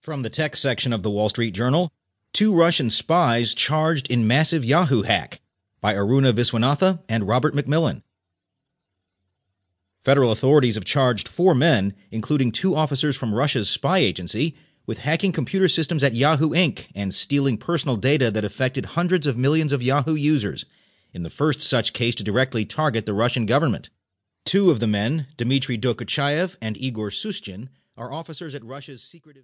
From the tech section of the Wall Street Journal, two Russian spies charged in massive Yahoo hack by Aruna Viswanatha and Robert McMillan. Federal authorities have charged four men, including two officers from Russia's spy agency, with hacking computer systems at Yahoo Inc. and stealing personal data that affected hundreds of millions of Yahoo users, in the first such case to directly target the Russian government. Two of the men, Dmitry Dokuchayev and Igor Sushchin, are officers at Russia's secretive